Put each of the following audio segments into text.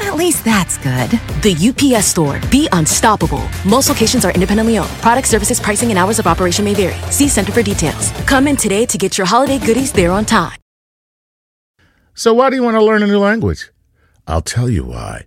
At least that's good. The UPS store. Be unstoppable. Most locations are independently owned. Product services, pricing, and hours of operation may vary. See Center for details. Come in today to get your holiday goodies there on time. So, why do you want to learn a new language? I'll tell you why.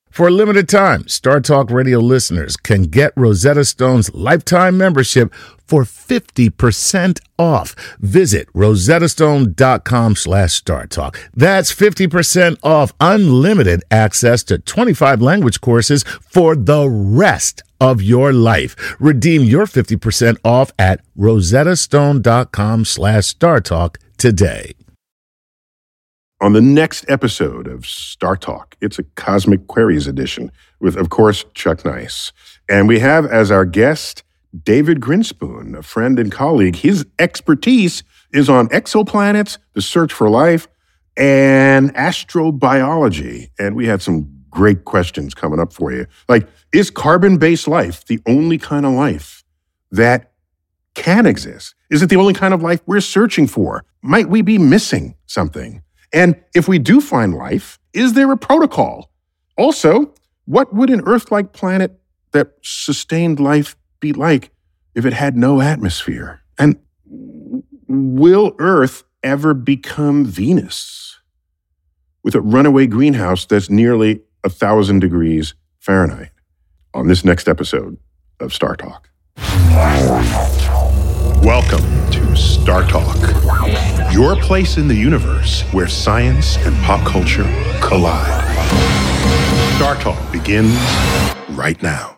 For a limited time, Star Talk Radio listeners can get Rosetta Stone's lifetime membership for 50% off. Visit rosettastone.com slash StarTalk. That's 50% off unlimited access to 25 language courses for the rest of your life. Redeem your 50% off at rosettastone.com slash StarTalk today. On the next episode of Star Talk, it's a Cosmic Queries edition with, of course, Chuck Nice. And we have as our guest David Grinspoon, a friend and colleague. His expertise is on exoplanets, the search for life, and astrobiology. And we had some great questions coming up for you. Like, is carbon based life the only kind of life that can exist? Is it the only kind of life we're searching for? Might we be missing something? And if we do find life, is there a protocol? Also, what would an Earth like planet that sustained life be like if it had no atmosphere? And will Earth ever become Venus with a runaway greenhouse that's nearly a thousand degrees Fahrenheit? On this next episode of Star Talk. Welcome to Star Talk, your place in the universe where science and pop culture collide. Star Talk begins right now.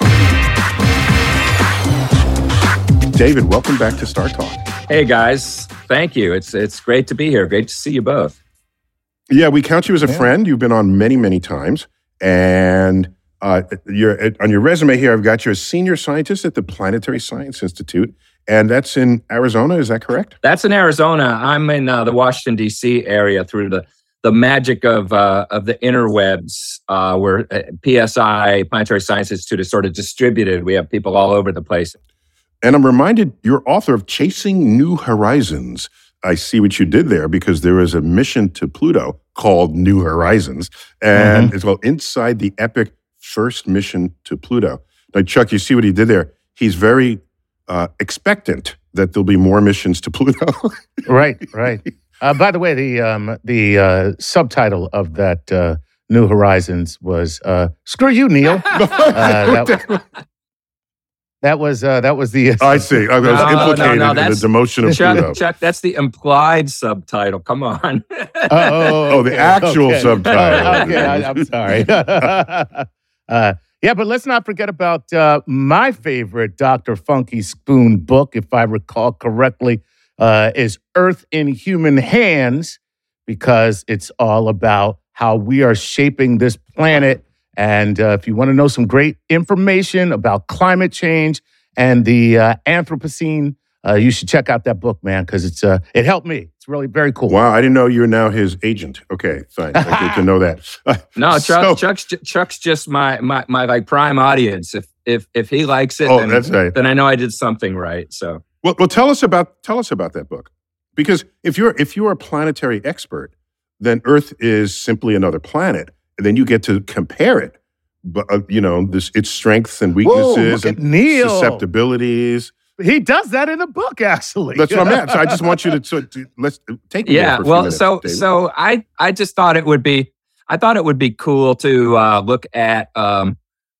David, welcome back to Star Talk. Hey guys, thank you. It's it's great to be here. Great to see you both. Yeah, we count you as a yeah. friend. You've been on many, many times, and uh, you're on your resume here. I've got you as senior scientist at the Planetary Science Institute, and that's in Arizona. Is that correct? That's in Arizona. I'm in uh, the Washington D.C. area through the the magic of uh, of the interwebs, uh, where uh, PSI Planetary Science Institute is sort of distributed. We have people all over the place. And I'm reminded you're author of Chasing New Horizons. I see what you did there because there is a mission to Pluto called New Horizons, and mm-hmm. it's called Inside the Epic First Mission to Pluto. Now, Chuck, you see what he did there? He's very uh, expectant that there'll be more missions to Pluto. right, right. Uh, by the way, the um, the uh, subtitle of that uh, New Horizons was uh, "Screw you, Neil." Uh, that, that was uh, that was the. I see. I was no, implicated no, no, in the demotion of Chuck, Pluto. Chuck, that's the implied subtitle. Come on. oh, oh, oh, the actual okay. subtitle. okay, I, am sorry. Yeah, but let's not forget about uh, my favorite Dr. Funky Spoon book, if I recall correctly, uh, is Earth in Human Hands, because it's all about how we are shaping this planet and uh, if you want to know some great information about climate change and the uh, Anthropocene, uh, you should check out that book, man, because it's uh, it helped me. It's really very cool. Wow, I didn't know you're now his agent. Okay, fine. I good to know that. no, Chuck, so, Chuck's Chuck's just my my my like prime audience. If if if he likes it, oh, then, that's right. then I know I did something right. So well, well, tell us about tell us about that book, because if you're if you're a planetary expert, then Earth is simply another planet and then you get to compare it, but uh, you know this its strengths and weaknesses Whoa, and Neil. susceptibilities. He does that in the book, actually. That's what I'm at. So I just want you to, to, to let's take. Yeah. well, minutes, so David. so I I just thought it would be I thought it would be cool to uh, look at um,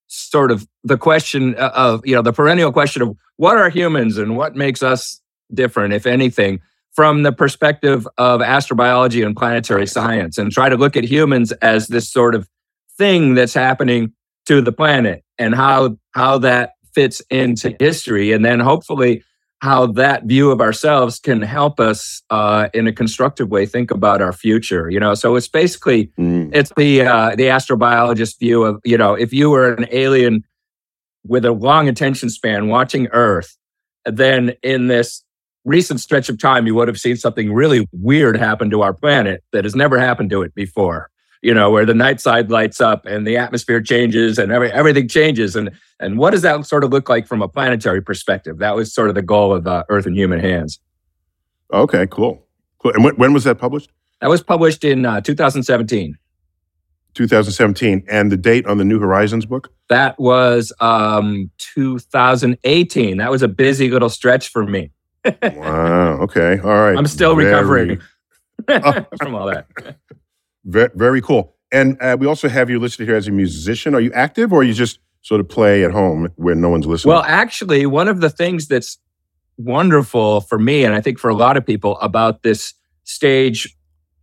sort of the question of you know the perennial question of what are humans and what makes us different, if anything, from the perspective of astrobiology and planetary science, and try to look at humans as this sort of thing that's happening to the planet and how how that fits into history, and then hopefully how that view of ourselves can help us uh, in a constructive way think about our future. You know, so it's basically mm. it's the uh, the astrobiologist view of you know if you were an alien with a long attention span watching Earth, then in this recent stretch of time you would have seen something really weird happen to our planet that has never happened to it before you know, where the night side lights up and the atmosphere changes and every, everything changes. And, and what does that sort of look like from a planetary perspective? That was sort of the goal of uh, Earth in Human Hands. Okay, cool. cool. And when, when was that published? That was published in uh, 2017. 2017. And the date on the New Horizons book? That was um, 2018. That was a busy little stretch for me. wow. Okay. All right. I'm still Very... recovering from all that. Very, very cool. And uh, we also have you listed here as a musician. Are you active or you just sort of play at home where no one's listening? Well, actually, one of the things that's wonderful for me, and I think for a lot of people about this stage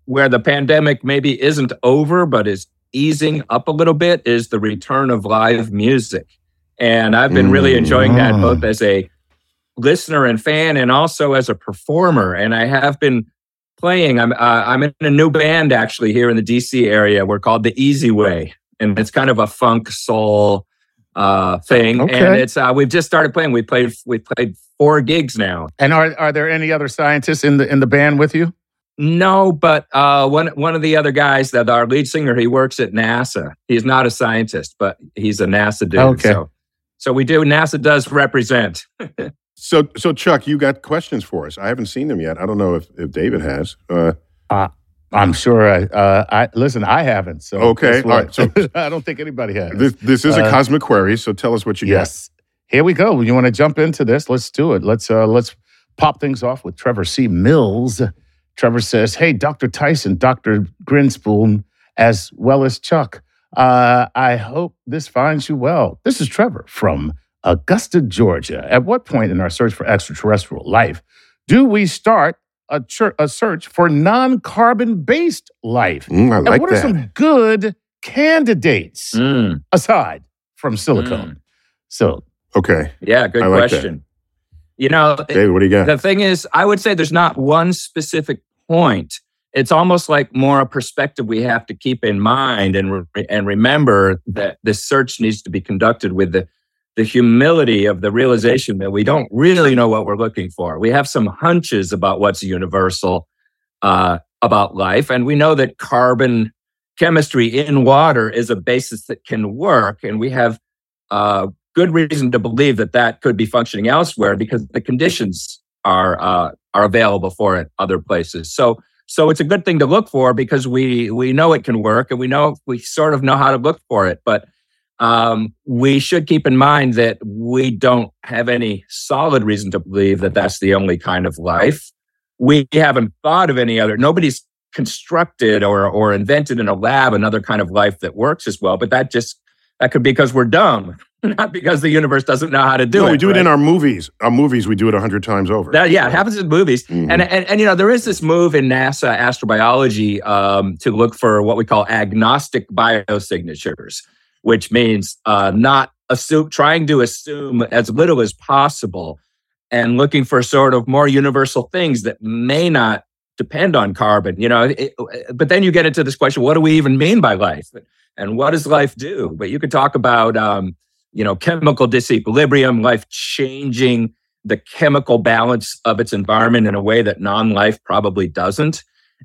where the pandemic maybe isn't over, but is easing up a little bit, is the return of live music. And I've been really enjoying that both mm. as a listener and fan and also as a performer. And I have been playing. I'm uh, I'm in a new band actually here in the DC area. We're called the Easy Way, and it's kind of a funk soul uh, thing. Okay. And it's uh, we've just started playing. We played we played four gigs now. And are are there any other scientists in the in the band with you? No, but uh, one one of the other guys, that our lead singer, he works at NASA. He's not a scientist, but he's a NASA dude. Okay. So, so we do. NASA does represent. So, so Chuck, you got questions for us. I haven't seen them yet. I don't know if, if David has. Uh, uh, I'm sure. I, uh, I listen. I haven't. So okay. All right. So I don't think anybody has. This, this is a uh, cosmic query. So tell us what you yes. got. Here we go. You want to jump into this? Let's do it. Let's uh, let's pop things off with Trevor C. Mills. Trevor says, "Hey, Dr. Tyson, Dr. Grinspoon, as well as Chuck. Uh, I hope this finds you well. This is Trevor from Augusta, Georgia. At what point in our search for extraterrestrial life do we start a, ch- a search for non carbon based life? Mm, I and like what that. are some good candidates mm. aside from silicone? Mm. So, okay. Yeah, good like question. That. You know, David, what do you got? The thing is, I would say there's not one specific point. It's almost like more a perspective we have to keep in mind and re- and remember that this search needs to be conducted with the the humility of the realization that we don't really know what we're looking for. We have some hunches about what's universal uh, about life, and we know that carbon chemistry in water is a basis that can work, and we have uh, good reason to believe that that could be functioning elsewhere because the conditions are uh, are available for it other places. So. So it's a good thing to look for because we we know it can work and we know we sort of know how to look for it. But um, we should keep in mind that we don't have any solid reason to believe that that's the only kind of life. We haven't thought of any other, nobody's constructed or, or invented in a lab another kind of life that works as well, but that just, that could be because we're dumb, not because the universe doesn't know how to do no, it. We do right? it in our movies. Our movies, we do it a hundred times over. That, yeah, it happens in movies. Mm-hmm. And, and, and, you know, there is this move in NASA astrobiology um, to look for what we call agnostic biosignatures which means uh, not assume, trying to assume as little as possible and looking for sort of more universal things that may not depend on carbon you know it, but then you get into this question what do we even mean by life? And what does life do? But you could talk about um, you know chemical disequilibrium life changing the chemical balance of its environment in a way that non-life probably doesn't.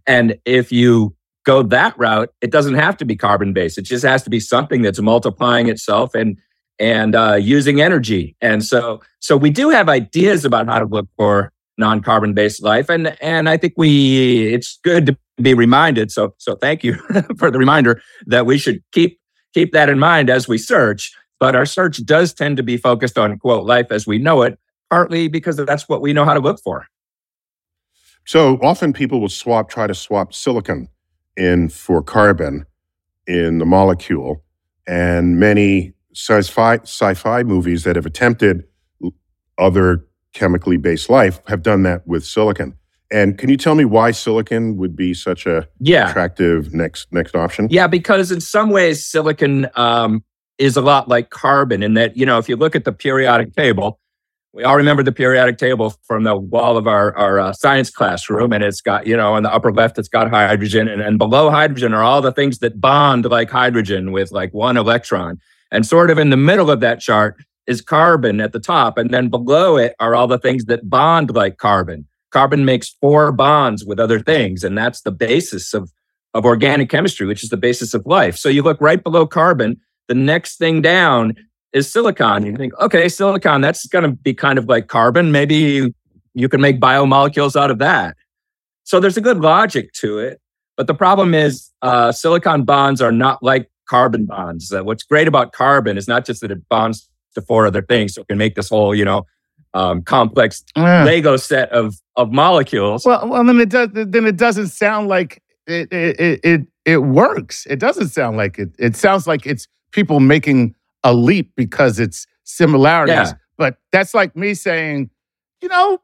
And if you go that route, it doesn't have to be carbon based. It just has to be something that's multiplying itself and and uh, using energy. And so so we do have ideas about how to look for non-carbon based life and and I think we it's good to be reminded so so thank you for the reminder that we should keep keep that in mind as we search but our search does tend to be focused on quote life as we know it partly because that's what we know how to look for so often people will swap try to swap silicon in for carbon in the molecule. And many sci-fi sci-fi movies that have attempted other chemically based life have done that with silicon. And can you tell me why silicon would be such a Yeah. attractive next next option? Yeah, because in some ways, silicon um, is a lot like carbon in that, you know, if you look at the periodic table, we all remember the periodic table from the wall of our, our uh, science classroom. And it's got, you know, on the upper left, it's got hydrogen. And, and below hydrogen are all the things that bond like hydrogen with like one electron. And sort of in the middle of that chart is carbon at the top. And then below it are all the things that bond like carbon. Carbon makes four bonds with other things. And that's the basis of, of organic chemistry, which is the basis of life. So you look right below carbon, the next thing down is silicon. You think, okay, silicon, that's going to be kind of like carbon. Maybe you can make biomolecules out of that. So there's a good logic to it. But the problem is, uh, silicon bonds are not like carbon bonds. Uh, what's great about carbon is not just that it bonds to four other things, so it can make this whole, you know, um, complex Ah. Lego set of of molecules. Well, well, then it does. Then it doesn't sound like it. It it it, it works. It doesn't sound like it. It sounds like it's people making a leap because it's similarities. Yeah. But that's like me saying, you know,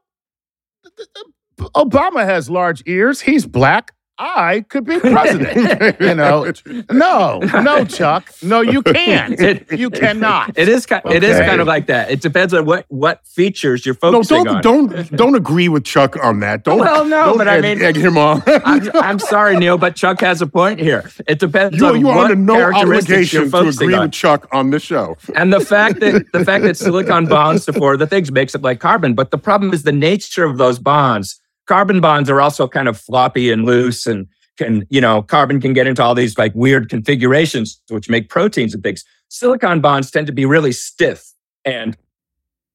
Obama has large ears. He's black. I could be president. you know, no, no, Chuck, no, you can't. It- you cannot. It is kind. It is kind of like that. It depends on what what features you're focusing on. don't don't don't agree with Chuck on that. Don't. Well, no, don't but I mean- egg him on. I'm, I'm sorry, Neil, but Chuck has a point here. It depends you, on you what no characteristics obligation you're to focusing agree on. with Chuck on this show. And the fact that the fact that silicon bonds to four of the things makes it like carbon. But the problem is the nature of those bonds. Carbon bonds are also kind of floppy and loose and can, you know, carbon can get into all these like weird configurations which make proteins and things. Silicon bonds tend to be really stiff and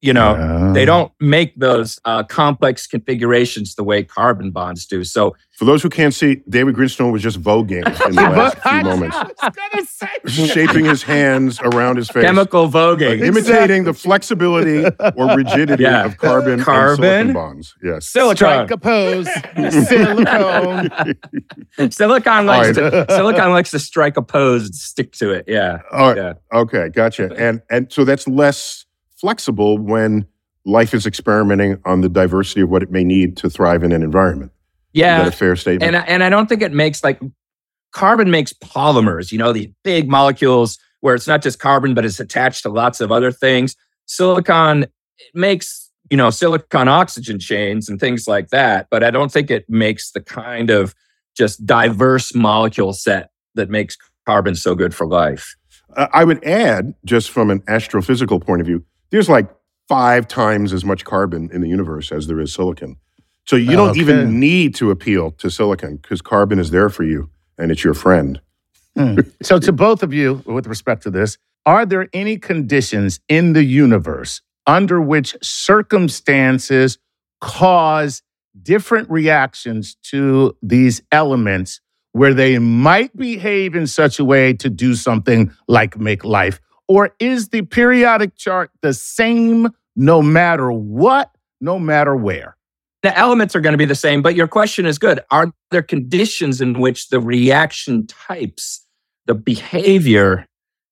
you know, they don't make those uh, complex configurations the way carbon bonds do. So For those who can't see, David Grinspoon was just voguing in the last few moments, I was gonna say. shaping his hands around his face, chemical voguing. imitating the flexibility or rigidity Yeah. of carbon, Carbon. and silicon bonds. Yes. Silicon. Strike a pose. Silicone. Silicon likes All to silicon likes to strike a pose and stick to it. Yeah. All right. Yeah. Okay, gotcha. And and so that's less flexible when life is experimenting on the diversity of what it may need to thrive in an environment. Is Yeah. that a fair statement? And I, and I don't think it makes like carbon makes polymers, you know, these big molecules where it's not just carbon, but it's attached to lots of other things. Silicon it makes, you know, silicon oxygen chains and things like that. But I don't think it makes the kind of just diverse molecule set that makes carbon so good for life. Uh, I would add, just from an astrophysical point of view, there's like five times as much carbon in the universe as there is silicon. So you don't Okay. even need to appeal to silicon because carbon is there for you and it's your friend. Hmm. So, to both of you, with respect to this, are there any conditions in the universe under which circumstances cause different reactions to these elements where they might behave in such a way to do something like make life? Or is the periodic chart the same no matter what, no matter where? the elements are going to be the same, but your question is good. Are there conditions in which the reaction types, the behavior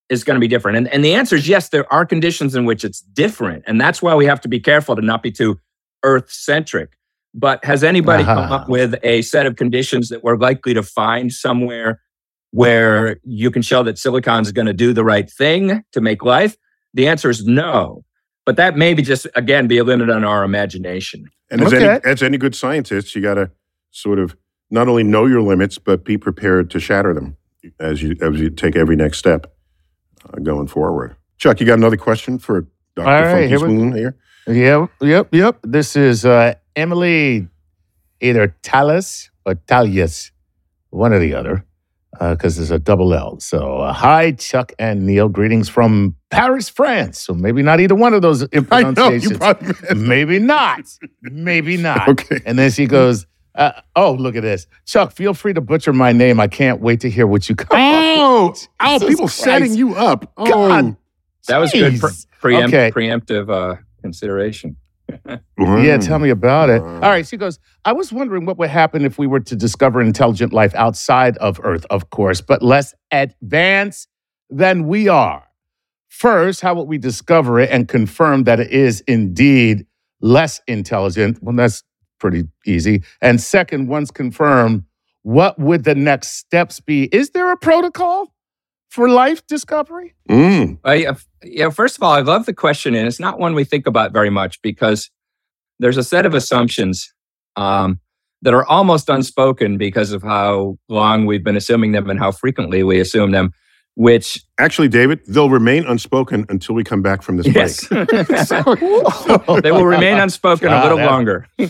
is going to be different? And, and the answer is yes, there are conditions in which it's different. And that's why we have to be careful to not be too earth centric. But has anybody come Ah. up with a set of conditions that we're likely to find somewhere where you can show that silicon is going to do the right thing to make life? The answer is no. But that may be just, again, be a limit on our imagination. And as, Okay. any, as any good scientist, you got to sort of not only know your limits, but be prepared to shatter them as you as you take every next step uh, going forward. Chuck, you got another question for Dr. All right, Funky here we- Spoon here? Yep, yep, yep. This is uh, Emily, either Talus or Talius, one or the other, because there's a double L. So, uh, hi, Chuck and Neil. Greetings from Paris, France. So maybe not either one of those I know you pronunciations. maybe not. Maybe not. okay. And then she goes, uh, "Oh, look at this, Chuck. Feel free to butcher my name. I can't wait to hear what you come." Oh, oh, Jesus people Christ. setting you up. Oh, God. That was good pre- preempt, Okay. preemptive uh, consideration. Yeah, tell me about it. All right, she goes, I was wondering what would happen if we were to discover intelligent life outside of Earth, of course, but less advanced than we are. First, how would we discover it and confirm that it is indeed less intelligent? Well, that's pretty easy. And second, once confirmed, what would the next steps be? Is there a protocol for life discovery? Mm. Uh, yeah, first of all, I love the question, and it's not one we think about very much because there's a set of assumptions um, that are almost unspoken because of how long we've been assuming them and how frequently we assume them. Which Actually, David, they'll remain unspoken until we come back from this yes, break. they will remain unspoken a Ah, little that- longer.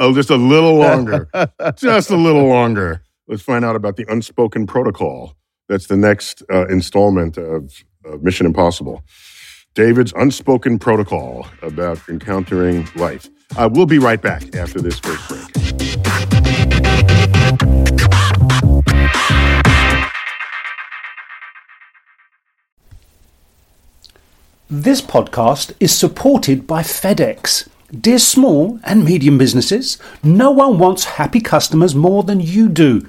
Oh, just a little longer. just a little longer. Let's find out about the unspoken protocol. That's the next uh, installment of, of Mission Impossible. David's unspoken protocol about encountering life. Uh, we'll be right back after this first break. This podcast is supported by FedEx. Dear small and medium businesses, no one wants happy customers more than you do.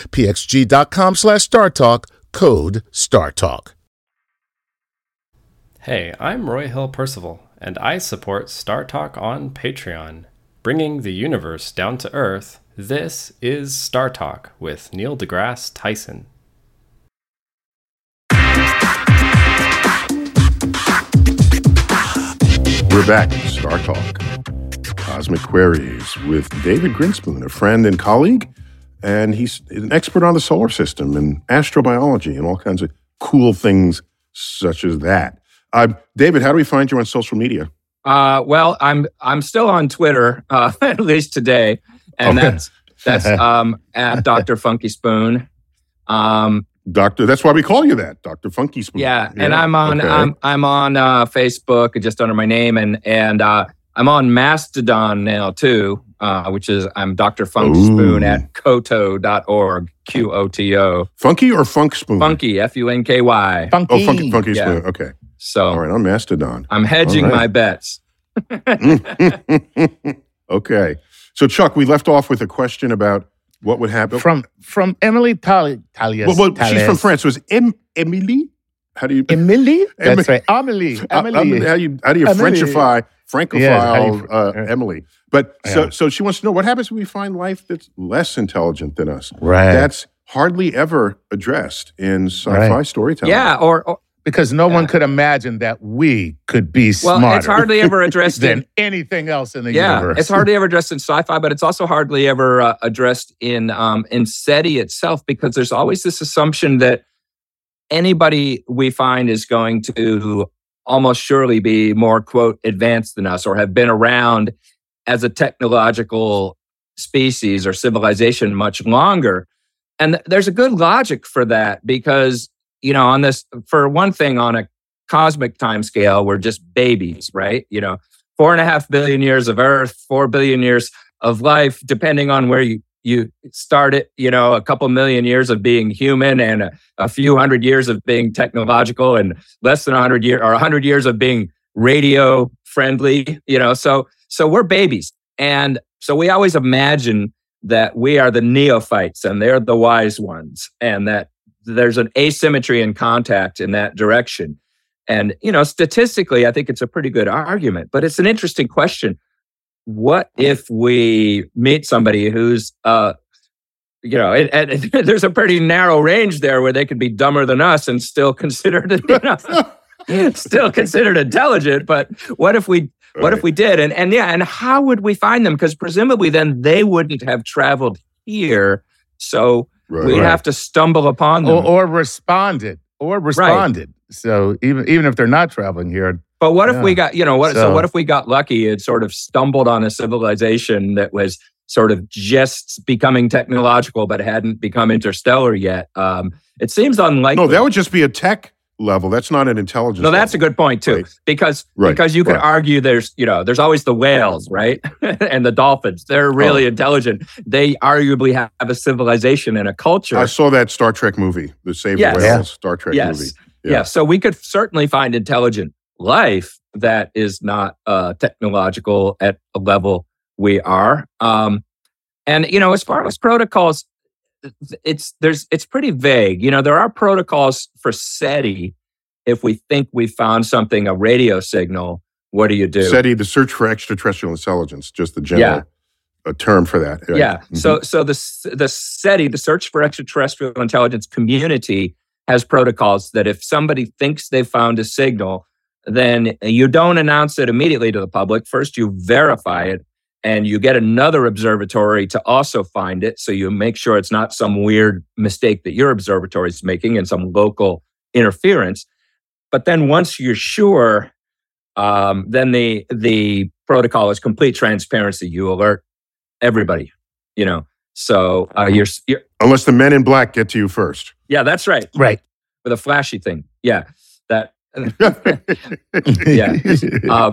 pxg.com slash StarTalk. Code StarTalk. Hey, I'm Roy Hill Percival, and I support Star Talk on Patreon. Bringing the universe down to Earth, this is Star Talk with Neil deGrasse Tyson. We're back at Star Talk, Cosmic Queries with David Grinspoon, a friend and colleague, and he's an expert on the solar system and astrobiology and all kinds of cool things such as that. Uh, David, how do we find you on social media? Uh, well, I'm I'm still on Twitter, uh, at least today, and Okay. that's That's um, at Dr. Funky Spoon. Um, Doctor, that's why we call you that, Doctor Funky Spoon. yeah, and I'm on okay. I'm I'm on uh, Facebook just under my name, and and uh, I'm on Mastodon now too, uh, which is I'm Dr. Funk Ooh. Spoon at qoto.org, Q O T O. Funky or Funk Spoon? Funky, F U N K Y. Funky. Oh, Funky, funky Yeah. Spoon. Okay. So All right, I'm Mastodon. I'm hedging All right. my bets. okay. So, Chuck, we left off with a question about what would happen. From from Emily Tali- Talias. well, well, she's from France. So, is em- Emily? How do you? Emily? Emily. That's right. Emily. Uh, Emily. um, how you how do you Emily. Frenchify, Francophile Yes, how do you- uh, uh, Emily? But so Yeah. so she wants to know what happens when we find life that's less intelligent than us. right. That's hardly ever addressed in sci-fi Right. storytelling. Yeah, or, or because no one could imagine that we could be well, smarter it's hardly ever addressed in than anything else in the yeah, universe. it's hardly ever addressed in sci-fi, but it's also hardly ever uh, addressed in um, in SETI itself because there's always this assumption that anybody we find is going to almost surely be more quote advanced than us or have been around as a technological species or civilization much longer. And th- there's a good logic for that because you know on this for one thing on a cosmic time scale we're just babies right you know four and a half billion years of Earth, four billion years of life, depending on where you you start it. You know, a couple million years of being human, and a, a few hundred years of being technological, and less than a hundred years or a hundred years of being radio friendly. You know, so so we're babies, and so we always imagine that we are the neophytes and they're the wise ones, and that there's an asymmetry in contact in that direction. And, you know, statistically, I think it's a pretty good argument, but it's an interesting question. What if we meet somebody who's, uh, you know, and, and there's a pretty narrow range there where they could be dumber than us and still considered, you know, still considered intelligent. But what if we, what if we did? And and yeah, and how would we find them? Because presumably then they wouldn't have traveled here, so Right. we'd have to stumble upon them. or, or responded. Or responded. So even even if they're not traveling here, But what if we got, you know, what so, So- what if we got lucky and sort of stumbled on a civilization that was sort of just becoming technological but hadn't become interstellar yet? Um, it seems unlikely. no, that would just be a tech level. That's not an intelligence. No, that's a good point too, Right. because Right, because you could right. argue there's you know there's always the whales, right, and the dolphins. They're really Oh. intelligent. They arguably have a civilization and a culture. I saw that Star Trek movie, the Save Yes. the Whales Star Trek yes. movie. Yeah. Yeah. So we could certainly find intelligent life that is not uh, technological at a level we are. Um, and you know, as far as protocols, it's there's it's pretty vague. You know, there are protocols for SETI. If we think we found something, a radio signal, what do you do? SETI, the search for extraterrestrial intelligence, just the general yeah a term for that. right? Yeah. Mhm. So so the the SETI, the Search for Extraterrestrial Intelligence community, has protocols that if somebody thinks they found a signal, then you don't announce it immediately to the public. First, you verify it, and you get another observatory to also find it. So you make sure it's not some weird mistake that your observatory is making and some local interference. But then once you're sure, um, then the the protocol is complete transparency. You alert everybody you know so uh, you're, you're Unless the men in black get to you first. yeah that's right right. with a flashy thing yeah that Yeah. uh,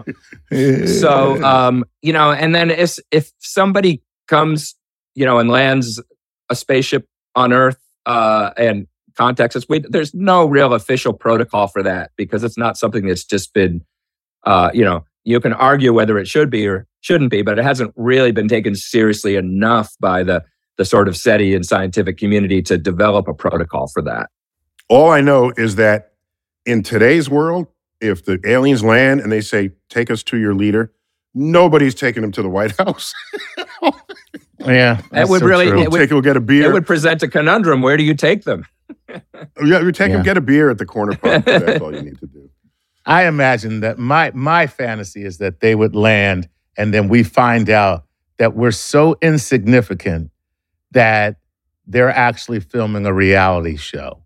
so um you know and then if if somebody comes you know and lands a spaceship on earth uh and contacts us we, there's no real official protocol for that because it's not something that's just been uh you know you can argue whether it should be or shouldn't be but it hasn't really been taken seriously enough by the the sort of SETI and scientific community to develop a protocol for that All I know is that in today's world, if the aliens land and they say, take us to your leader, nobody's taking them to the White House. yeah. that's would so really- true. it would- take them, get a beer. it would present a conundrum where do you take them yeah, you take them, get a beer at the corner park. That's all you need to do. I imagine that my my fantasy is that they would land and then we find out that we're so insignificant that they're actually filming a reality show.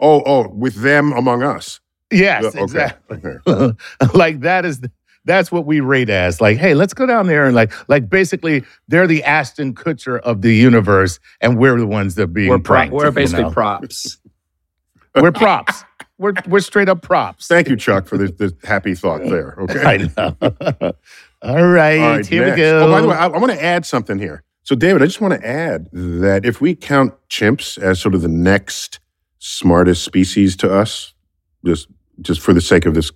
Oh, oh, with them among us. Yes, Yeah, okay, exactly. okay. like that is that's what we rate as like, hey, let's go down there and like, like basically, they're the Ashton Kutcher of the universe, and we're the ones that are being We're, pro- pranked. we're you basically know? props. we're props. We're we're straight up props. Thank you, Chuck, for the, the happy thought there. Okay. I know. All right, All right, here next. we go. Oh, by the way, I, I want to add something here. So, David, I just want to add that if we count chimps as sort of the next smartest species to us, just just for the sake of this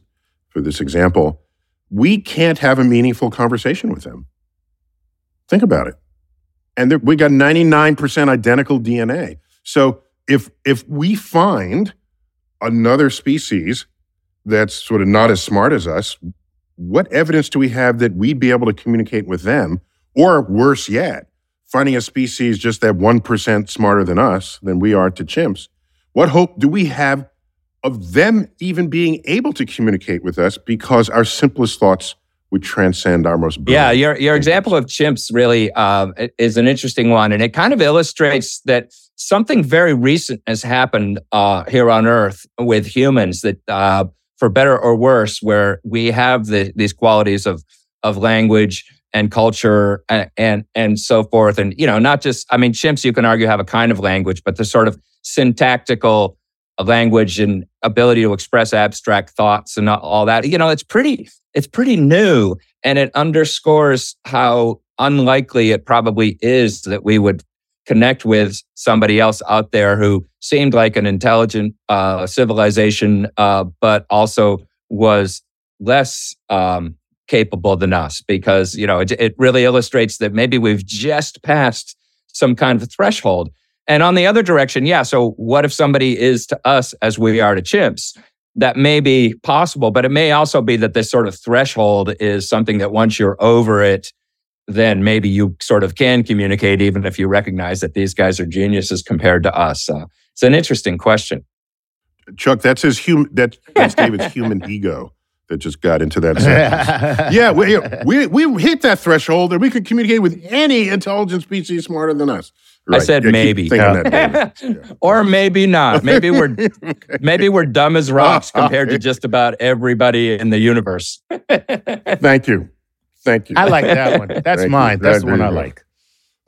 for this example, we can't have a meaningful conversation with them. Think about it. And there, we got 99% identical DNA. So if if we find another species that's sort of not as smart as us, what evidence do we have that we'd be able to communicate with them? Or worse yet, finding a species just that 1% smarter than us, than we are to chimps, what hope do we have of them even being able to communicate with us because our simplest thoughts would transcend our most Yeah, your your example of chimps really i- is an interesting one, and it kind of illustrates that something very recent has happened uh, here on Earth with humans. That, uh, for better or worse, where we have the, these qualities of of language and culture and, and and so forth, and you know, not just I mean, chimps you can argue have a kind of language, but the sort of syntactical language and ability to express abstract thoughts and all that. You know, it's pretty it's pretty new and it underscores how unlikely it probably is that we would connect with somebody else out there who seemed like an intelligent uh, civilization, uh, but also was less um, capable than us because you know it, it really illustrates that maybe we've just passed some kind of threshold. And on the other direction, yeah. So what if somebody is to us as we are to chimps? That may be possible, but it may also be that this sort of threshold is something that once you're over it, then maybe you sort of can communicate, even if you recognize that these guys are geniuses compared to us. Uh, it's an interesting question. Chuck, that's his human. That, that's David's human ego that just got into that sentence. yeah, we, we we hit that threshold, and we can communicate with any intelligent species smarter than us. I said Yeah, maybe, thinking that, David. or maybe not. Maybe we're maybe we're dumb as rocks compared to just about everybody in the universe. Thank you, thank you. I like that one. That's Thank you. mine. That's That- the one I like.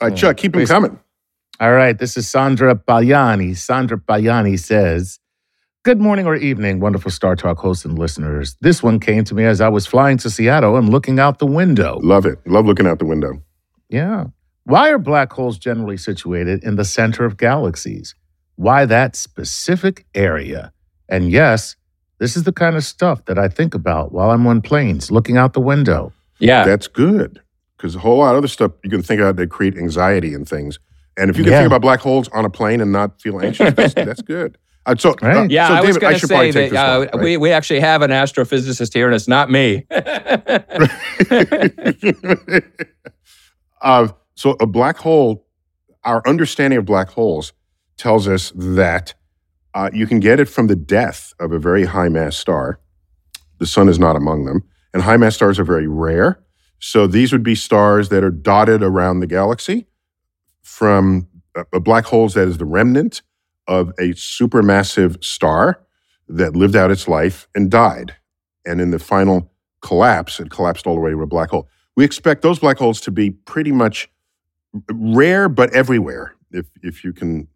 Uh, Chuck, keep them coming. All right, this is Sandra Payani. Sandra Payani says, Good morning or evening, wonderful Star Talk hosts and listeners. This one came to me as I was flying to Seattle and looking out the window. Love it. Love looking out the window. Yeah. Why are black holes generally situated in the center of galaxies? Why that specific area? And yes, this is the kind of stuff that I think about while I'm on planes looking out the window. Yeah, That's good because a whole lot of other stuff you can think about that create anxiety and things. And if you can Yeah. think about black holes on a plane and not feel anxious, that's, that's good. Uh, so, uh, yeah. so I was going to say that uh, one, we we actually have an astrophysicist here, and it's not me. uh, so a black hole, our understanding of black holes tells us that uh, you can get it from the death of a very high mass star. The sun is not among them, and high mass stars are very rare. So these would be stars that are dotted around the galaxy from uh, a black holes that is the remnant of a supermassive star that lived out its life and died. And in the final collapse, it collapsed all the way to a black hole. We expect those black holes to be pretty much rare, but everywhere. If if you can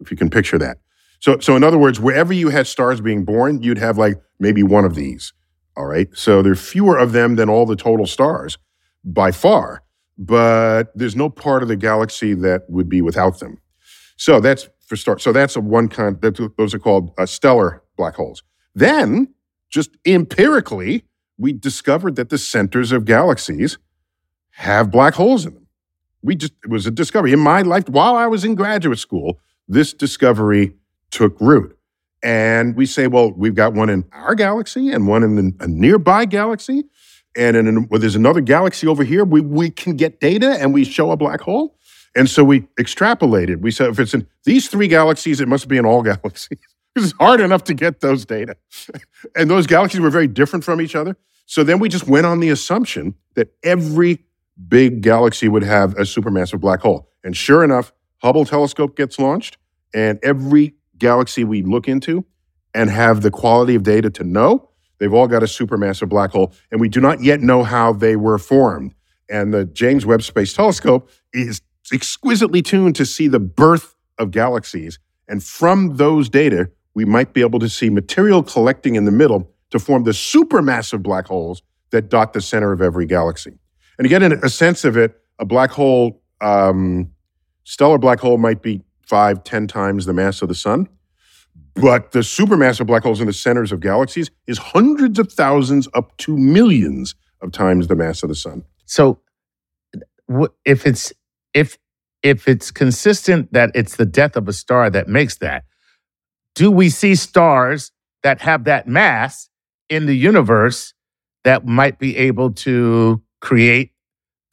if you can picture that. So so in other words, wherever you had stars being born, you'd have like maybe one of these. All right. So there are fewer of them than all the total stars by far, but there's no part of the galaxy that would be without them. So that's for start. So that's a one kind. Those are called uh, stellar black holes. Then, just empirically, we discovered that the centers of galaxies have black holes in them. We just it was a discovery in my life while I was in graduate school. This discovery took root, and we say, well, we've got one in our galaxy and one in a nearby galaxy, and in, well, there's another galaxy over here. We we can get data and we show a black hole. And so we extrapolated. We said if it's in these three galaxies, it must be in all galaxies. it's hard enough to get those data. and those galaxies were very different from each other. So then we just went on the assumption that every big galaxy would have a supermassive black hole. And sure enough, Hubble telescope gets launched, and every galaxy we look into and have the quality of data to know They've all got a supermassive black hole, and we do not yet know how they were formed. And the James Webb Space Telescope is exquisitely tuned to see the birth of galaxies. And from those data, we might be able to see material collecting in the middle to form the supermassive black holes that dot the center of every galaxy. And to get a sense of it, a black hole, um, stellar black hole might be five, ten times the mass of the sun. But the supermassive black holes in the centers of galaxies is hundreds of thousands up to millions of times the mass of the sun. So if it's if if it's consistent that it's the death of a star that makes that, do we see stars that have that mass in the universe that might be able to create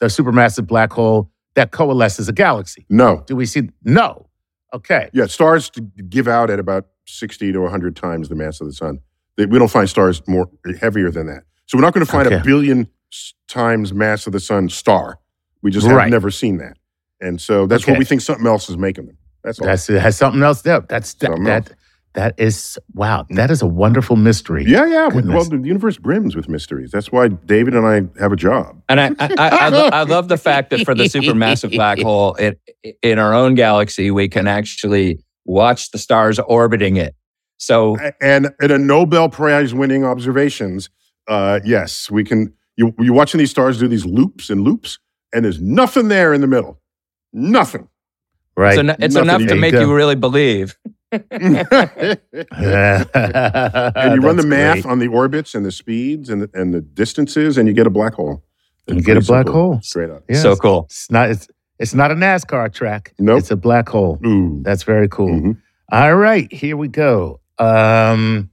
the supermassive black hole that coalesces a galaxy? No. Do we see no? Okay. Yeah, stars give out at about 60 to 100 times the mass of the sun. We don't find stars more heavier than that. So we're not going to find Okay. a billion times mass of the sun star. We just Right. have never seen that. And so that's Okay. what we think something else is making them. That's all. That's it has something else there. That's that, that. That is wow. That is a wonderful mystery. yeah, yeah. Well, the universe brims with mysteries. That's why David and I have a job. And I, I, I, I, lo- I love the fact that for the supermassive black hole, it, in our own galaxy, we can actually watch the stars orbiting it. So A- And in a Nobel Prize winning observations, uh, yes, we can. You, you're watching these stars do these loops and loops, and there's nothing there in the middle. Nothing. Right. it's, en- it's enough to make you really believe. And you run the math great. on the orbits and the speeds and the, and the distances, and you get a black hole. And you get a black simple. hole. Straight up. Yes. So cool. It's not it's it's not a NASCAR track. Nope. It's a black hole. Ooh. That's very cool. Mhm. All right, here we go. Um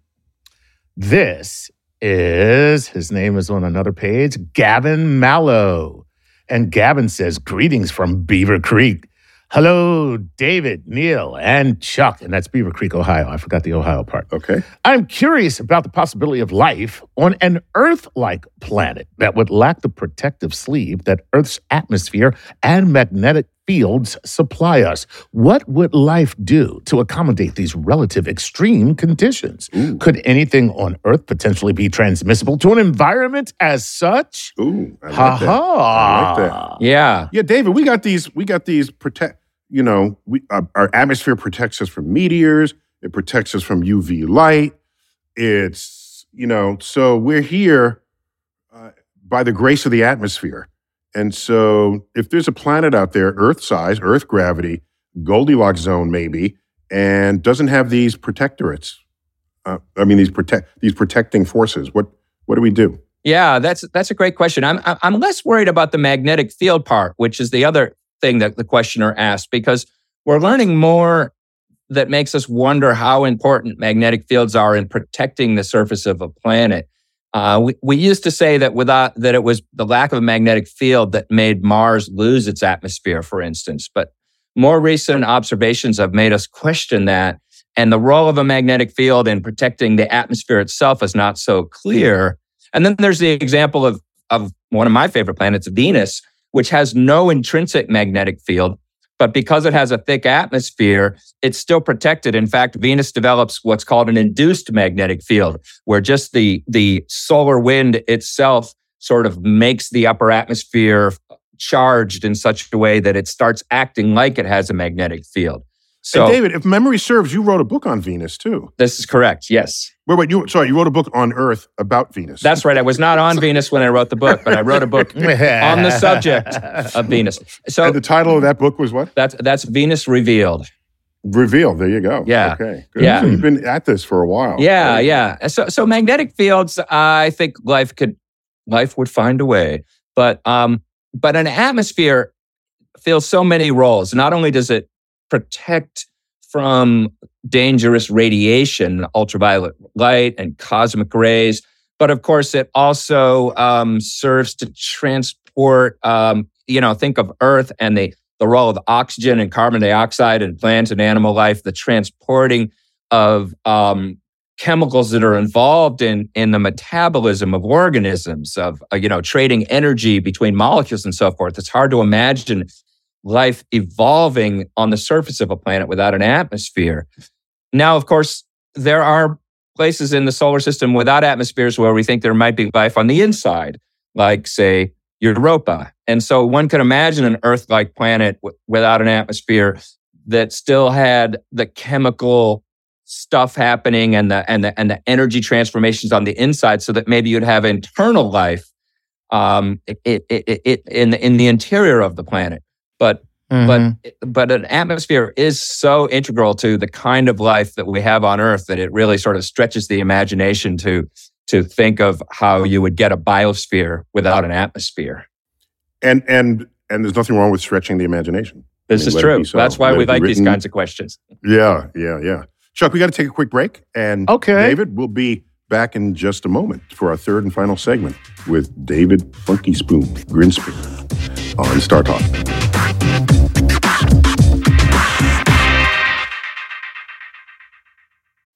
this is his name is on another page, Gavin Mallow. And Gavin says, Greetings from Beavercreek. Hello, David, Neil, and Chuck. And that's Beavercreek, Ohio. I forgot the Ohio part. Okay. I'm curious about the possibility of life on an Earth like planet that would lack the protective sleeve that Earth's atmosphere and magnetic fields supply us. What would life do to accommodate these relative extreme conditions? Ooh. Could anything on Earth potentially be transmissible to an environment as such? Ooh. I like Ha that. ha. I like that. Yeah. Yeah, David, we got these. We got these protect. You know, we uh, our atmosphere protects us from meteors. It protects us from UV light. It's you know, so we're here uh, by the grace of the atmosphere. And so, if there's a planet out there, Earth size, Earth gravity, Goldilocks zone maybe, and doesn't have these protectorates, uh, I mean these protect these protecting forces, what what do we do? Yeah, that's that's a great question. I'm- I'm less worried about the magnetic field part, which is the other thing that the questioner asked, because we're learning more that makes us wonder how important magnetic fields are in protecting the surface of a planet. Uh, we, we used to say that without that it was the lack of a magnetic field that made Mars lose its atmosphere, for instance. But more recent observations have made us question that. And the role of a magnetic field in protecting the atmosphere itself is not so clear. And then there's the example of, of one of my favorite planets, Venus, which has no intrinsic magnetic field. But because it has a thick atmosphere, it's still protected. In fact, Venus develops what's called an induced magnetic field, where just the, the solar wind itself sort of makes the upper atmosphere charged in such a way that it starts acting like it has a magnetic field. So and David, if memory serves, you wrote a book on Venus too. this is correct. Yes. Wait, wait, you sorry, you wrote a book on Earth about Venus. That's right. I was not on Venus when I wrote the book, but I wrote a book on the subject of Venus. So and the title of that book was what? that's that's Venus revealed. Revealed. There you go. Yeah. Okay. Good. Yeah. So you've been at this for a while. Yeah, Very yeah. So so magnetic fields, I think life could life would find a way. But um but an atmosphere fills so many roles. Not only does it protect from dangerous radiation, ultraviolet light and cosmic rays, but of course it also um, serves to transport um, you know, think of Earth and the the role of oxygen and carbon dioxide in plant and animal life, the transporting of um, chemicals that are involved in in the metabolism of organisms, of uh, you know trading energy between molecules and so forth. It's hard to imagine life evolving on the surface of a planet without an atmosphere. Now, of course, there are places in the solar system without atmospheres where we think there might be life on the inside, like, say, Europa. And so one could imagine an Earth like planet w- without an atmosphere that still had the chemical stuff happening and the and the and the energy transformations on the inside so that maybe you'd have internal life um it, it, it, in the in the interior of the planet but Mhm. but but an atmosphere is so integral to the kind of life that we have on earth that it really sort of stretches the imagination to to think of how you would get a biosphere without an atmosphere And and and there's nothing wrong with stretching the imagination. this I mean, is true so. that's why Let we it be like these kinds of questions Yeah, yeah, yeah. Chuck, we got to take a quick break. And Okay. David, we'll be back in just a moment for our third and final segment with David Funky Spoon Grinspoon on Star Talk.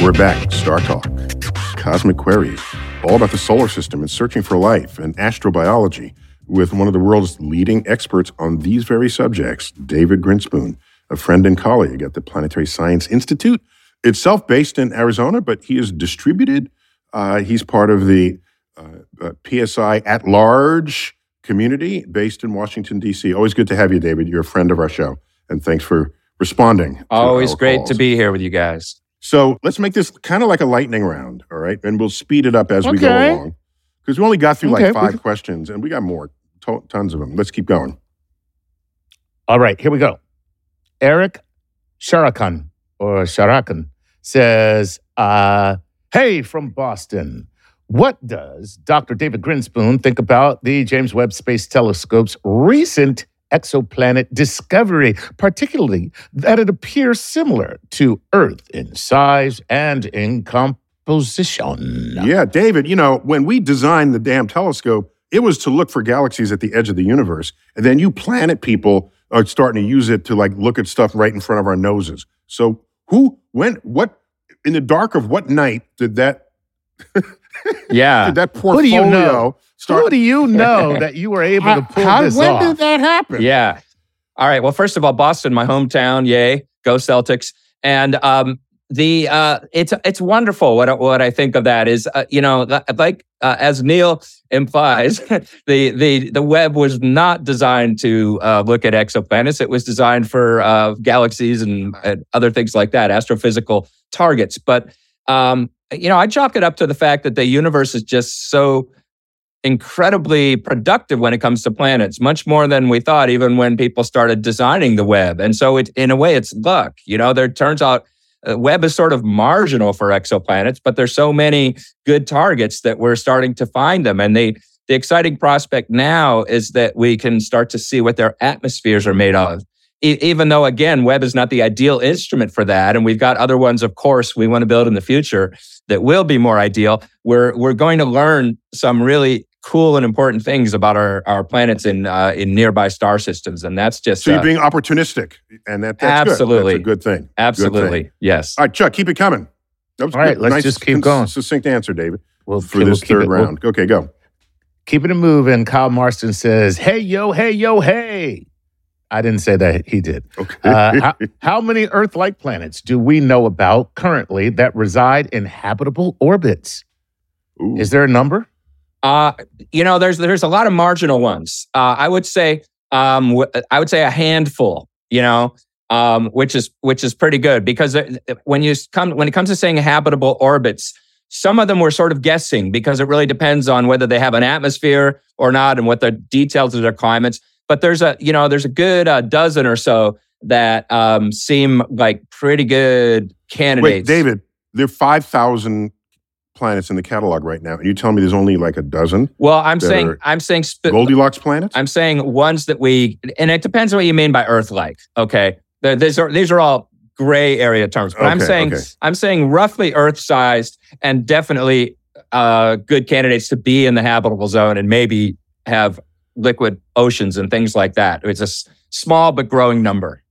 We're back. Star Talk. Cosmic Queries. All about the solar system and searching for life and astrobiology with one of the world's leading experts on these very subjects, David Grinspoon, a friend and colleague at the Planetary Science Institute, itself based in Arizona, but he is distributed. Uh, he's part of the uh, uh, PSI at large community based in Washington, D.C. Always good to have you, David. You're a friend of our show. And thanks for responding. always great calls. to be here with you guys So let's make this kind of like a lightning round, all right? And we'll speed it up as we go along. Because we only got through Okay, like five can- questions and we got more, to- tons of them. Let's keep going. All right, here we go. Eric Sharakan or Sharakan says, uh, Hey, from Boston. What does Dr. David Grinspoon think about the James Webb Space Telescope's recent exoplanet discovery, particularly that it appears similar to Earth in size and in composition? Yeah, David, you know, when we designed the damn telescope, it was to look for galaxies at the edge of the universe. And then you planet people are starting to use it to like look at stuff right in front of our noses. So who, when, what, in the dark of what night did that, yeah did that portfolio do you know? start? Who do you know that you were able to pull How- this when off? did that happen? Yeah. All right. Well, first of all, Boston, my hometown. Yay, go Celtics! And um, the uh, it's it's wonderful. What I- what I think of that is, uh, you know, like uh, as Neil implies, the the the Webb was not designed to uh, look at exoplanets. It was designed for uh, galaxies and, and other things like that, astrophysical targets. But um, you know, I chalk it up to the fact that the universe is just so incredibly productive when it comes to planets, much more than we thought, even when people started designing the Webb. And so, it, in a way, it's luck. You know, there turns out uh, Webb is sort of marginal for exoplanets, but there's so many good targets that we're starting to find them. And they, the exciting prospect now is that we can start to see what their atmospheres are made of. E- even though, again, Webb is not the ideal instrument for that, and we've got other ones, of course, we want to build in the future that will be more ideal. We're we're going to learn some really cool and important things about our, our planets in uh, in nearby star systems, and that's just So you're uh, being opportunistic, and that, that's Absolutely. Good. That's a good thing. Good thing. absolutely yes. All right, Chuck, keep it coming. That was All right, good. let's nice, just keep going. Succinct answer, David, We'll, for we'll this third it- we'll round. okay, go. keep it moving. Kyle Marston says, "Hey yo, hey yo, hey." I didn't say that. He did. Okay. Uh, how, how many Earth-like planets do we know about currently that reside in habitable orbits? Ooh. Is there a number? Uh, you know, there's there's a lot of marginal ones. Uh, I would say um, w- I would say a handful. You know, um, which is which is pretty good because it- when you come when it comes to saying habitable orbits, some of them we're sort of guessing because it really depends on whether they have an atmosphere or not and what the details of their climates. But there's a you know there's a good uh, dozen or so that um, seem like pretty good candidates. Wait, David, there are 5,000 planets in the catalog right now. And you tell me there's only like a dozen Well, I'm saying I'm saying sp- Goldilocks planets? I'm saying ones that we, and it depends on what you mean by Earth-like. Okay, The- these are these are all gray area terms, but I'm saying okay. I'm saying roughly Earth-sized and definitely uh, good candidates to be in the habitable zone and maybe have liquid oceans and things like that. It's a s- small but growing number.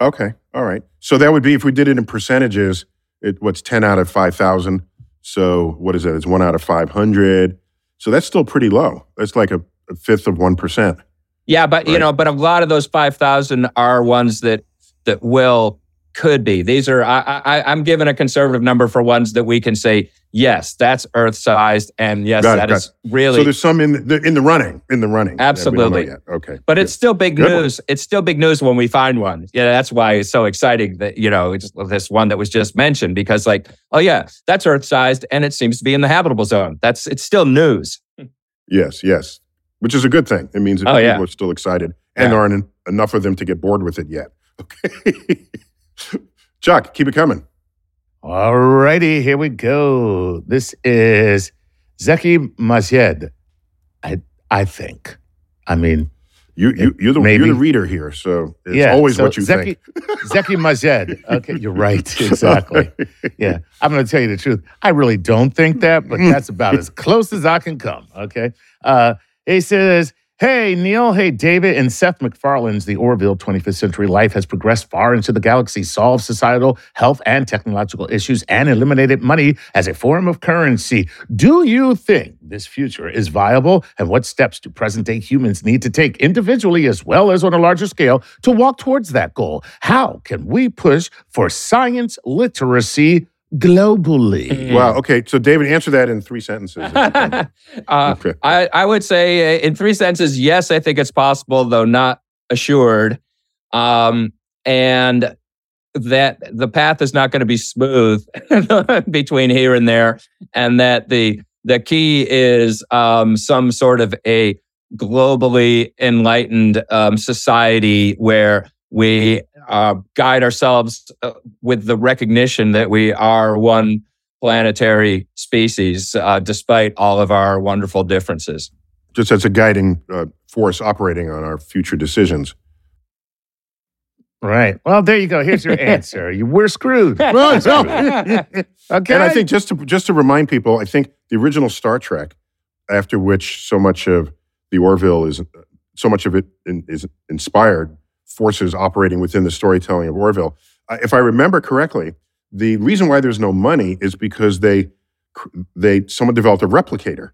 Okay. All right. So that would be if we did it in percentages, it what's 10 out of 5,000. So what is that? It's one out of 500. So that's still pretty low. That's like a, a fifth of 1%. Yeah, but you know, but a lot of those five thousand are ones that that will could be. These are I, I I'm giving a conservative number for ones that we can say yes, that's Earth sized, and yes, it, that is So there's some in the, in the running, in the running. that we don't know Absolutely. Okay. But Good. it's still big Good one. news. It's still big news when we find one. Yeah, that's why it's so exciting that you know it's this one that was just mentioned because like oh yeah, that's Earth sized and it seems to be in the habitable zone. That's it's still news. Yes, yes. Which is a good thing. It means that Oh, people yeah. are still excited and Yeah. aren't enough of them to get bored with it yet. Okay. Chuck, keep it coming. All righty, here we go. This is Zeki Mazed. I I think. I mean, You, you, you're, the, Maybe. you're the reader here, so it's yeah, always so what you Zeki, think. Zeki Mazed. Okay, you're right. Exactly. Yeah, I'm going to tell you the truth. I really don't think that, but that's about as close as I can come. Okay. Uh, he says, Hey, Neil. Hey, David. And Seth MacFarlane's The Orville 25th Century Life has progressed far into the galaxy, solved societal, health, and technological issues, and eliminated money as a form of currency. Do you think this future is viable? And what steps do present day humans need to take individually as well as on a larger scale to walk towards that goal? How can we push for science literacy globally? Wow. Okay. So, David, answer that in three sentences. if you can. uh, Okay. I, I would say uh, in three sentences, yes, I think it's possible, though not assured. Um, and that the path is not going to be smooth between here and there, and that the the key is um, some sort of a globally enlightened um, society where we uh, guide ourselves uh, with the recognition that we are one planetary species, uh, despite all of our wonderful differences. Just as a guiding uh, force operating on our future decisions. Right. Well, there you go. Here's your answer. You, we're screwed. Well, so- okay. And I think just to just to remind people, I think the original Star Trek, after which so much of the Orville is, so much of it in, is inspired, forces operating within the storytelling of Orville. Uh, if I remember correctly, the reason why there's no money is because they they someone developed a replicator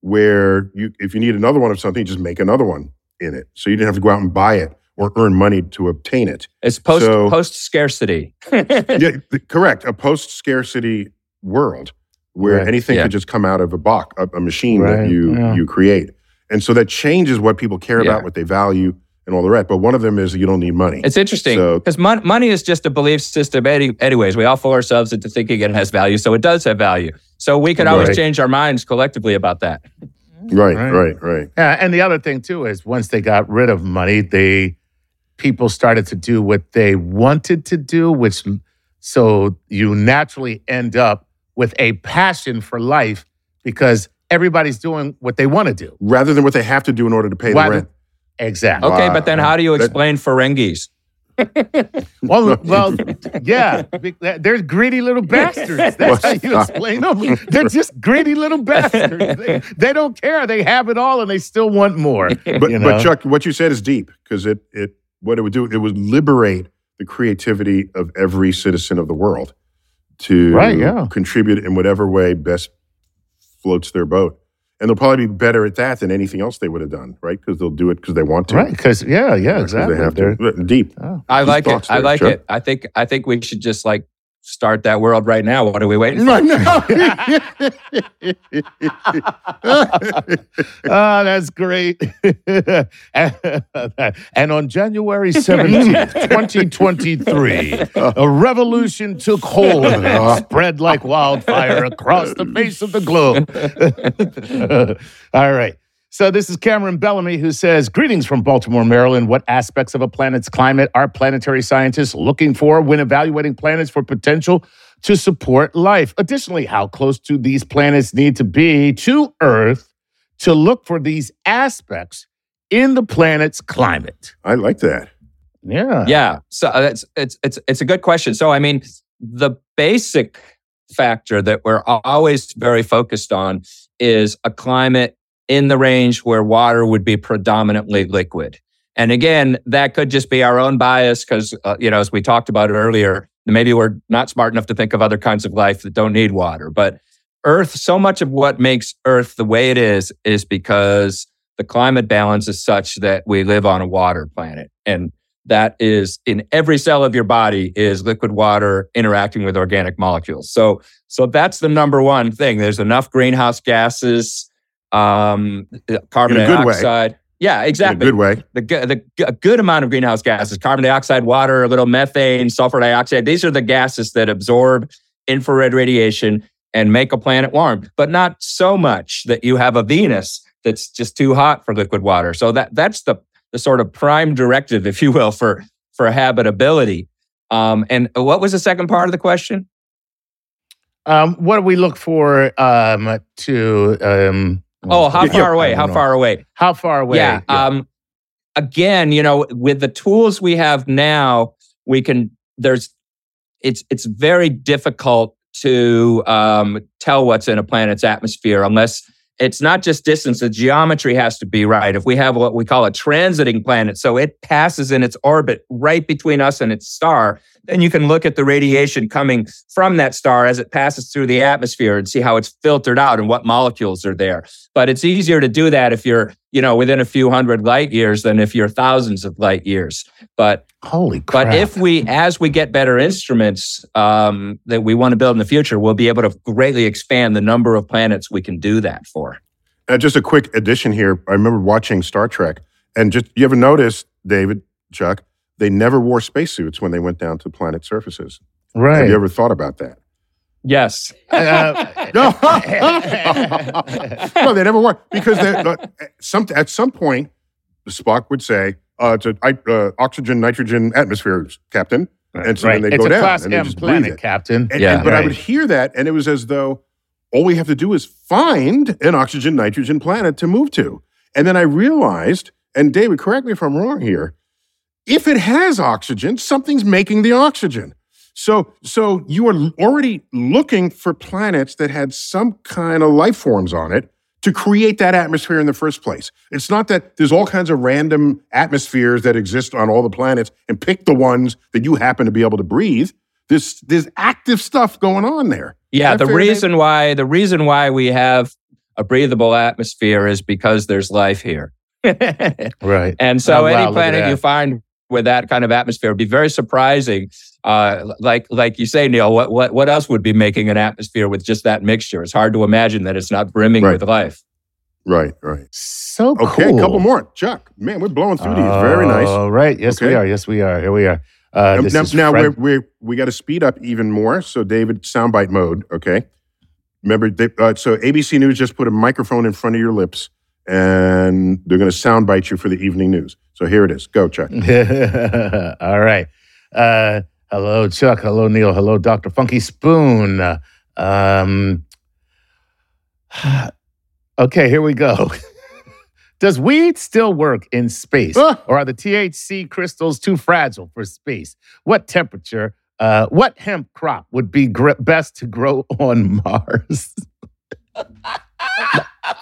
where you if you need another one of something, you just make another one in it, so you didn't have to go out and buy it or earn money to obtain it. It's post So- post scarcity. yeah, correct. A post scarcity world where Right. anything Yeah. could just come out of a box, a, a machine that you yeah. you create, and so that changes what people care Yeah. about, what they value, and all the rest. But one of them is you don't need money. It's interesting So- because mon- money is just a belief system, any- anyways. We all fool ourselves into thinking it has value, so it does have value. So we could always Right. change our minds collectively about that. right, Right. right, right. Yeah, and the other thing too is once they got rid of money, they people started to do what they wanted to do, which so you naturally end up with a passion for life because everybody's doing what they want to do. Rather than what they have to do in order to pay Why the do- rent. Exactly. Okay, Wow. but then how do you That- explain Ferengis? Well, well, yeah. be- uh, They're greedy little bastards. That's how you explain them. They're just greedy little bastards. They, they don't care. They have it all, and they still want more. But, you but? Chuck, what you said is deep because it it what it would do it would liberate the creativity of every citizen of the world to Right, yeah. contribute in whatever way best floats their boat. And they'll probably be better at that than anything else they would have done, right? Because they'll do it because they want to. right? Because yeah, yeah, Not 'cause exactly. They have They're- to. Deep. Oh. I like it. thoughts I like Chuck. it. I think I think we should just like start that world right now. What are we waiting for? oh, that's great. and on January 17th, 2023, a revolution took hold and spread like wildfire across the face of the globe. All right. So this is Cameron Bellamy who says, Greetings from Baltimore, Maryland. What aspects of a planet's climate are planetary scientists looking for when evaluating planets for potential to support life? Additionally, how close do these planets need to be to Earth to look for these aspects in the planet's climate? I like that. Yeah. Yeah. So uh, that's it's it's it's a good question. So I mean, the basic factor that we're always very focused on is a climate in the range where water would be predominantly liquid. And again, that could just be our own bias because, uh, you know, as we talked about it earlier, maybe we're not smart enough to think of other kinds of life that don't need water. But Earth, so much of what makes Earth the way it is, is because the climate balance is such that we live on a water planet. And that is in every cell of your body is liquid water interacting with organic molecules. So, so that's the number one thing. There's enough greenhouse gases um, carbon dioxide. Way. Yeah, exactly. In a good way. The, the, a good amount of greenhouse gases, carbon dioxide, water, a little methane, sulfur dioxide. These are the gases that absorb infrared radiation and make a planet warm, but not so much that you have a Venus that's just too hot for liquid water. So that that's the the sort of prime directive, if you will, for for habitability. Um, and what was the second part of the question? Um, what do we look for um, to um, Oh, how far away? How far away? How far away? Yeah. yeah. Um, again, you know, with the tools we have now, we can. There's, it's it's very difficult to um, tell what's in a planet's atmosphere unless it's not just distance, the geometry has to be right. If we have what we call a transiting planet, so it passes in its orbit right between us and its star, then you can look at the radiation coming from that star as it passes through the atmosphere and see how it's filtered out and what molecules are there. But it's easier to do that if you're, you know, within a few hundred light years than if you're thousands of light years. But holy crap. But if we, as we get better instruments um, that we want to build in the future, we'll be able to greatly expand the number of planets we can do that for. Uh, just a quick addition here. I remember watching Star Trek, and just you ever notice, David, Chuck, they never wore spacesuits when they went down to planet surfaces. Right. Have you ever thought about that? Yes. Uh, no. no, they never wore because they, uh, some, at some point, Spock would say, uh, "It's an uh, oxygen, nitrogen atmosphere, Captain," and so right. then they it's go a down class and M just planet, breathe it. Captain. And, Yeah. and- but I would hear that, and it was as though all we have to do is find an oxygen, nitrogen planet to move to. And then I realized, and David, correct me if I'm wrong here, if it has oxygen, something's making the oxygen. So, so you are already looking for planets that had some kind of life forms on it to create that atmosphere in the first place. It's not that there's all kinds of random atmospheres that exist on all the planets and pick the ones that you happen to be able to breathe. There's there's active stuff going on there. Yeah, the fair, reason why the reason why we have a breathable atmosphere is because there's life here. Right. and so Oh, wow, any look planet you find with that kind of atmosphere would be very surprising. Uh, like like you say, Neil, what what what else would be making an atmosphere with just that mixture? It's hard to imagine that it's not brimming Right. with life. Right, right. So cool. Okay, a couple more. Chuck, man, we're blowing through these. Very nice. All right. Yes, we are. Yes, we are. Here we are. Uh, Now- this now, is now Fred- we're, we're, we got to speed up even more. So, David, soundbite mode. Okay. Remember, they, uh, so ABC News just put a microphone in front of your lips and they're going to soundbite you for the evening news. So, here it is. Go, Chuck. All right. Uh, hello, Chuck. Hello, Neil. Hello, Dr. Funky Spoon. Um, okay, here we go. Does weed still work in space? Ah. Or are the THC crystals too fragile for space? What temperature, uh, what hemp crop would be gr- best to grow on Mars?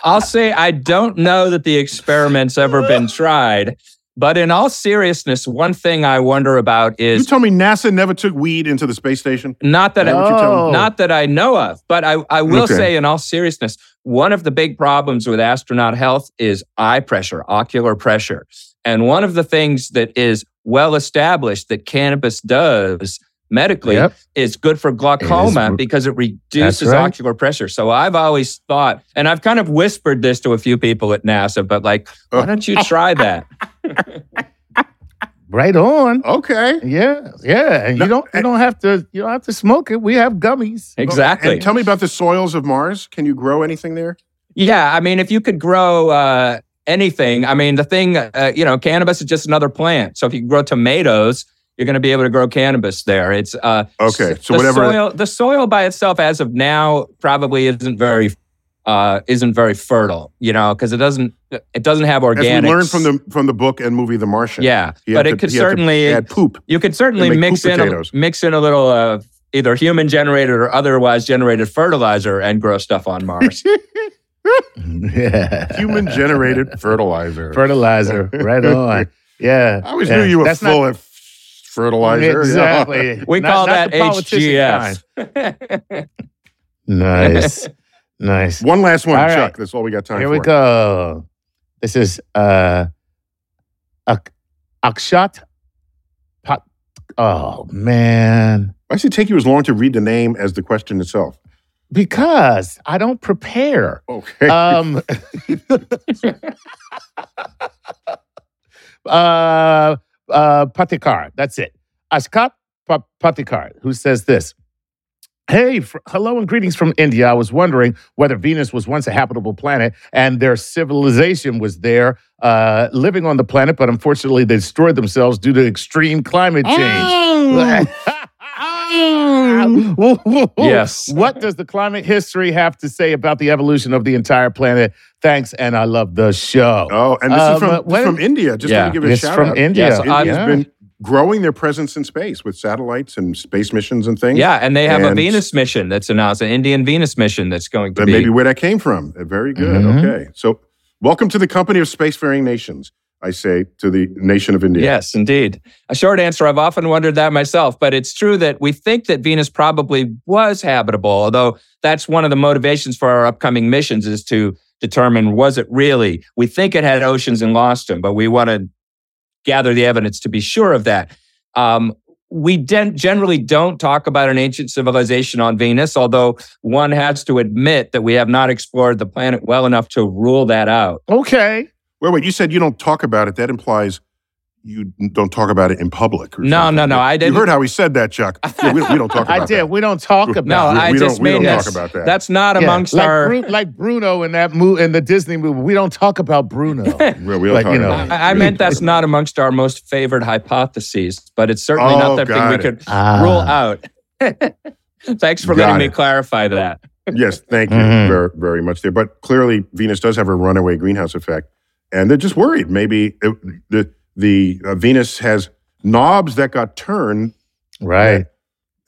I'll say I don't know that the experiment's ever been tried, but in all seriousness, one thing I wonder about is You told me NASA never took weed into the space station? not that what you're telling Oh. me? not that I know of, but I, I will Okay. say in all seriousness, one of the big problems with astronaut health is eye pressure, ocular pressure. And one of the things that is well established that cannabis does medically Yep. is good for glaucoma It is. because it reduces right. ocular pressure. So I've always thought, and I've kind of whispered this to a few people at NASA, but like, why don't you try that? Right on. Okay. Yeah, yeah. No, you don't you don't have to you don't have to smoke it. We have gummies. Exactly. And tell me about the soils of Mars. Can you grow anything there? Yeah, I mean, if you could grow uh, anything, I mean, the thing, uh, you know, cannabis is just another plant. So if you grow tomatoes, you're going to be able to grow cannabis there. It's uh, Okay, so the whatever- soil, the soil by itself, as of now, probably isn't very, uh, isn't very fertile. You know, because it doesn't, it doesn't have As organic. we learned from the from the book and movie The Martian. Yeah, but had it to- could he had to certainly add poop. you could certainly mix in a, mix in a little uh, either human generated or otherwise generated fertilizer and grow stuff on Mars. yeah. Human generated fertilizer. fertilizer. Right on. Yeah. I always Yeah. knew you were That's full not- of fertilizer. Exactly. we Not- call not that the politician HGF. Nice. nice. One last one, All Chuck. right. That's all we got time Here for. Here we go. This is uh Ak- Akshat Pat Oh man. Why does it take you as long to read the name as the question itself? Because I don't prepare. Okay. Um uh uh Patikar. That's it. Ashkat Pa- Patikar, who says this. Hey, fr- hello and greetings from India. I was wondering whether Venus was once a habitable planet and their civilization was there uh, living on the planet, but unfortunately they destroyed themselves due to extreme climate change. Yes. What does the climate history have to say about the evolution of the entire planet? Thanks, and I love the show. oh, and this Um, is from, when- from India. Just Yeah. to give it a It's shout from out. India. Yes, I- India's Yeah. been growing their presence in space with satellites and space missions and things. Yeah, and they have a Venus mission that's announced, an Indian Venus mission that's going to That be. may be where that came from. Uh, Very good. Mhm. Okay. So, welcome to the company of spacefaring nations, I say to the nation of India. Yes, indeed. A short answer. I've often wondered that myself, but it's true that we think that Venus probably was habitable, although that's one of the motivations for our upcoming missions is to determine was it really. We think it had oceans and lost them, but we want to gather the evidence to be sure of that. Um, we den- generally don't talk about an ancient civilization on Venus, although one has to admit that we have not explored the planet well enough to rule that out. Okay. Wait, wait. You said you don't talk about it. That implies you don't talk about it in public. or No, something. no, no, I didn't- You heard how he said that, Chuck. Yeah, we, we don't talk about I did. that. We don't talk about No, We- I we don't- just we made don't that. talk about that. That's not Yeah, amongst like, our. Bru- like Bruno in that movie in the Disney movie. We don't talk about Bruno. Well, we don't like, talk you know, about. I, I We meant that's not amongst our most favored hypotheses, but it's certainly Oh, not that thing got we could Ah. rule out. Thanks for Got letting me clarify that. Yes, thank you Mhm. very, very much there. But clearly, Venus does have a runaway greenhouse effect, and they're just worried. Maybe it, the the uh, Venus has knobs that got turned Right.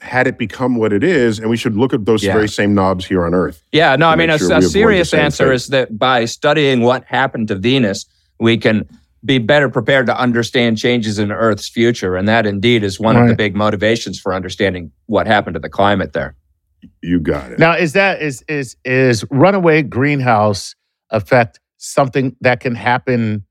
had it become what it is, and we should look at those Yeah. very same knobs here on Earth. Yeah, no, I mean, make a, sure a serious answer fate. is that by studying what happened to Venus, we can be better prepared to understand changes in Earth's future. And that indeed is one of the big motivations for understanding what happened to the climate there. You got it. Now, is that is is is runaway greenhouse effect something that can happen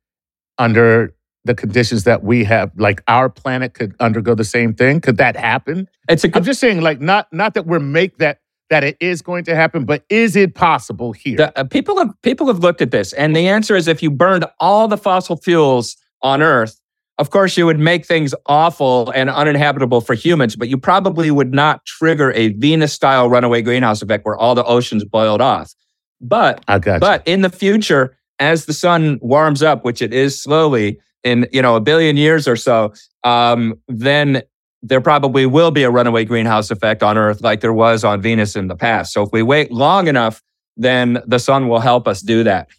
under the conditions that we have? Like our planet could undergo the same thing. Could that happen? It's a good, i'm just saying, like, not not that we're make that that it is going to happen, but is it possible here? The, uh, people have people have looked at this, and the answer is if you burned all the fossil fuels on Earth, of course you would make things awful and uninhabitable for humans, but you probably would not trigger a Venus-style runaway greenhouse effect where all the oceans boiled off. But I got but in the future, as the sun warms up, which it is slowly in you know a billion years or so, um, then there probably will be a runaway greenhouse effect on Earth like there was on Venus in the past. So if we wait long enough, then the sun will help us do that.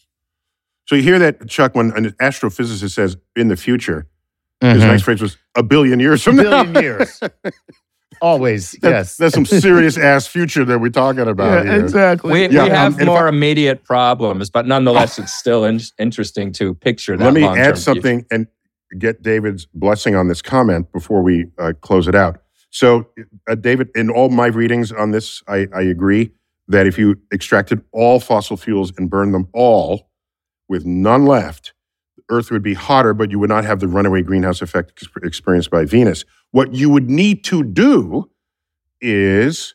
So you hear that, Chuck, when an astrophysicist says in the future, you. his next phrase was a billion years from billion now. years. Always, That- yes. That's some serious ass future that we're talking about yeah, here. exactly. We, Yeah, we um, have and if more I- immediate problems, but nonetheless, it's still in- interesting to picture that. Let me long-term add future. something and get David's blessing on this comment before we uh, close it out. So, uh, David, in all my readings on this, I, I agree that if you extracted all fossil fuels and burned them all with none left, Earth would be hotter, but you would not have the runaway greenhouse effect ex- experienced by Venus. What you would need to do is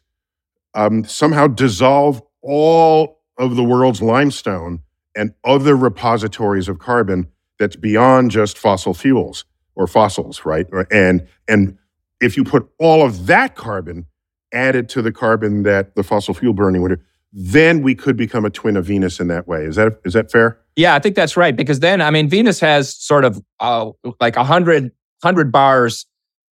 um, somehow dissolve all of the world's limestone and other repositories of carbon that's beyond just fossil fuels or fossils, right? And and if you put all of that carbon added to the carbon that the fossil fuel burning would, then we could become a twin of Venus in that way. Is that is that fair? Yeah, I think that's right. Because then, I mean, Venus has sort of uh, like a hundred hundred bars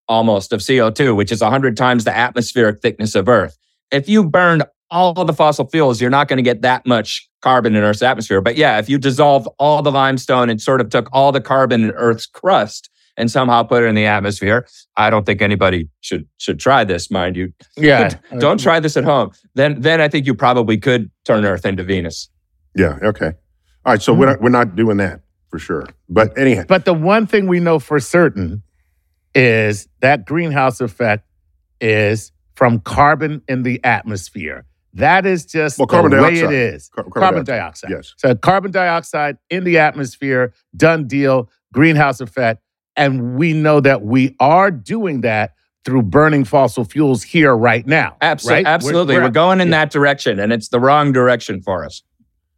almost of CO2, which is hundred times the atmospheric thickness of Earth. If you burned all of the fossil fuels, you're not going to get that much carbon in Earth's atmosphere. But yeah, if you dissolve all the limestone and sort of took all the carbon in Earth's crust and somehow put it in the atmosphere, I don't think anybody should should try this, mind you. Yeah. don't try this at home. Then then I think you probably could turn Earth into Venus. Yeah. Okay. All right. So we're not, we're not doing that for sure. But anyhow, But the one thing we know for certain is that greenhouse effect is from carbon in the atmosphere. That is just Well, carbon the way it is. Car- carbon, carbon dioxide. yes. So carbon dioxide in the atmosphere, done deal, greenhouse effect. And we know that we are doing that through burning fossil fuels here right now. Absol- right? Absolutely. We're, going in that direction, and it's the wrong direction for us.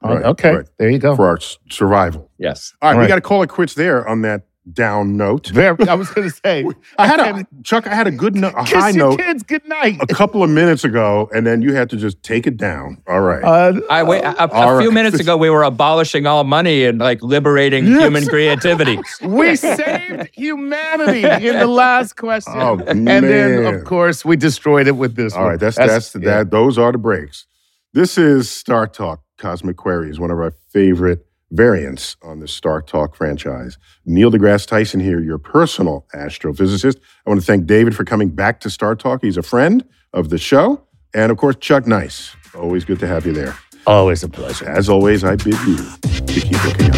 Oh, Right, okay. right. There you go. for our survival. Yes. All right, All we got to call it quits there on that down note. Very, I was going to say, I had a Chuck. I had a good note, a high your note kids good night. a couple of minutes ago, and then you had to just take it down. All right. Uh, I wait. A, a few right. minutes ago, we were abolishing all money and like liberating Yes. human creativity. we saved humanity in the last question. Oh, and then, of course, we destroyed it with this All one. right, that's that's, yeah. that. Those are the breaks. This is Star Talk Cosmic Queries, one of our favorite variants on the Star Talk franchise. Neil deGrasse Tyson here, your personal astrophysicist. I want to thank David for coming back to Star Talk. He's a friend of the show, and of course Chuck Nice. Always good to have you there. Always a pleasure. As always, I bid you to keep looking up.